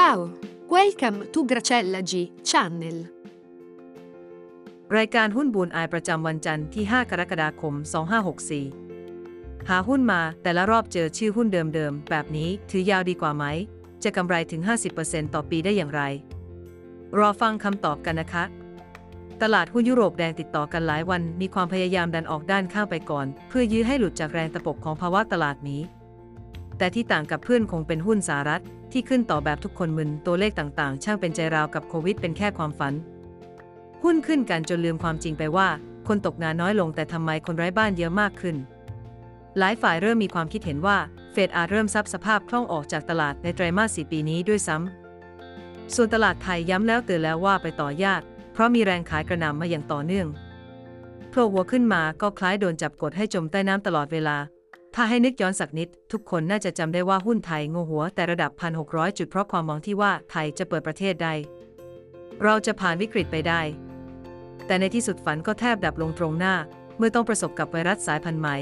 Ciao, welcome to Gracella G Channel. รายการหุ้นบูนอายประจำวันจันทร์ที่ 5 กรกฎาคม 2564 หาหุ้นมาแต่ละรอบเจอชื่อหุ้นเดิมๆ แบบนี้ถือยาวดีกว่าไหม จะกำไรถึง 50%ต่อปีได้อย่างไร รอฟังคำตอบกันนะคะตลาดหุ้นยุโรปแดงติดต่อกันหลายวัน มีความพยายามดันออกด้านข้างไปก่อน เพื่อยื้อให้หลุดจากแรงตะปบของภาวะตลาดนี้ แต่ที่ต่างกับเพื่อนคงเป็นหุ้นสหรัฐ ที่ขึ้นต่อแบบทุกคนมึนตัวเลขต่างๆ ช่างเป็นใจราวกับโควิดเป็นแค่ความฝัน หุ้นขึ้นกันจนลืมความจริงไปว่า คนตกงานน้อยลงแต่ทำไมคนไร้บ้านเยอะมากขึ้น หลายฝ่ายเริ่มมีความคิดเห็นว่าเฟดอาจเริ่มซับสภาพคล่องออกจากตลาดในไตรมาสสี่ปีนี้ด้วยซ้ำส่วนตลาดไทยย้ำแล้วเตือนแล้วว่าไปต่อยาก เพราะมีแรงขายกระหน่ำมาอย่างต่อเนื่องโผล่หัวขึ้นมาก็คล้ายโดนจับกดให้จมใต้น้ำตลอดเวลา ถ้าให้นึกย้อนสักนิด ทุกคนน่าจะจำได้ว่าหุ้นไทยผงกหัวแตะระดับ 1,600 จุดเพราะความหวังที่ว่าไทยจะเปิดประเทศได้เราจะผ่านวิกฤตไปได้ แต่ในที่สุดฝันก็แทบดับลงตรงหน้า เมื่อต้องประสบกับไวรัสสายพันธุ์ใหม่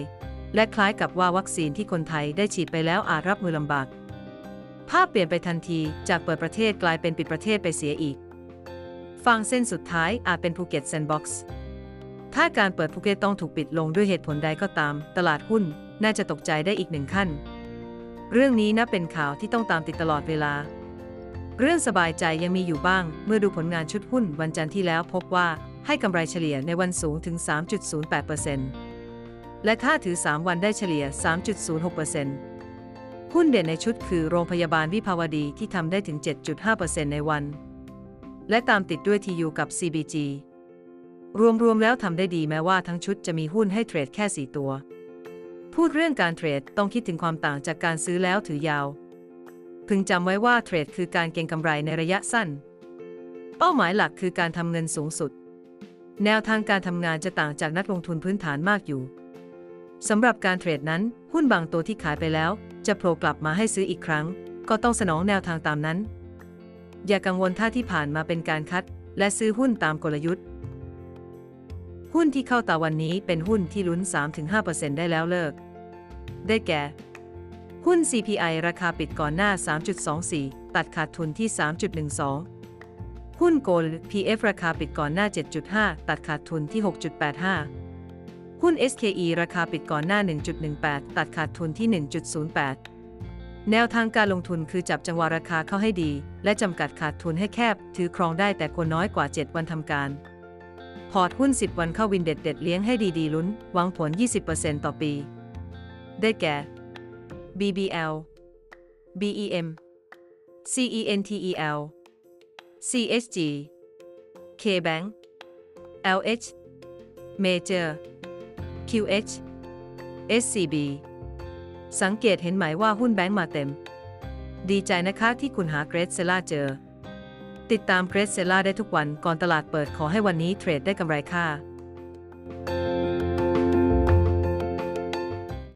และคล้ายกับว่าวัคซีนที่คนไทยได้ฉีดไปแล้วอาจรับมือลำบาก ภาพเปลี่ยนไปทันทีจากเปิดประเทศกลายเป็นปิดประเทศไปเสียอีกฟางเส้นสุดท้ายอาจเป็นภูเก็ต Sandboxถ้าการเปิดภูเก็ตต้องถูกปิดลงด้วยเหตุผลใดก็ตาม ตลาดหุ้น น่าจะตกใจได้อีกหนึ่งขั้น เรื่องนี้นับเป็นข่าวที่ต้องตามติดตลอดเวลา เรื่องสบายใจยังมีอยู่บ้าง เมื่อดูผลงานชุดหุ้นวันจันทร์ที่แล้วพบว่าให้กำไรเฉลี่ยในวันสูงถึง 3.08%และถ้าถือ 3 วันได้เฉลี่ย 3.06%หุ้นเด่นในชุดคือโรงพยาบาลวิภาวดีที่ทำได้ถึง 7.5%ในวัน และตามติดด้วย TU กับ CBG รวมๆแล้วทำได้ดีแม้ว่าทั้งชุดจะมีหุ้นให้เทรดแค่ 4 ตัว พูดเรื่องการเทรดต้องคิดถึงความต่างจากการซื้อแล้วถือยาว พึงจำไว้ว่าเทรดคือการเก็งกำไรในระยะสั้น เป้าหมายหลักคือการทำเงินสูงสุด แนวทางการทำงานจะต่างจากนักลงทุนพื้นฐานมากอยู่สำหรับการเทรดนั้น หุ้นบางตัวที่ขายไปแล้ว จะโผล่กลับมาให้ซื้ออีกครั้ง ก็ต้องสนองแนวทางตามนั้น อย่ากังวลถ้าที่ผ่านมาเป็นการคัด และซื้อหุ้นตามกลยุทธ์ หุ้นที่เข้าตาวันนี้เป็นหุ้นที่ลุ้น 3-5%ได้แล้วเลิก ได้แก่ หุ้น CPI ราคาปิดก่อนหน้า 3.24 ตัดขาดทุนที่ 3.12 หุ้น Gold PF ราคาปิดก่อนหน้า 7.5 ตัดขาดทุนที่ 6.85 หุ้น SKE ราคาปิดก่อนหน้า 1.18 ตัดขาดทุนที่ 1.08แนวทางการลงทุนคือจับจังหวะราคาเข้าให้ดี และจำกัดขาดทุนให้แคบ ถือครองได้แต่ควรน้อยกว่า 7 วันทำการ พอร์ตหุ้น 10 วันเข้าวินเด็ดเด็ดเลี้ยงให้ดีๆลุ้น หวังผล 20%ต่อปี ได้แก่ BBL BEM CENTEL CSG KBank LH Major QH SCB สังเกตเห็นไหมว่าหุ้นแบงก์มาเต็ม ดีใจนะคะที่คุณหาเกรดเซล่าเจอ ติดตามเพรสเซล่าได้ทุกวันก่อนตลาดเปิดขอให้วันนี้ trade ได้กำไรค่า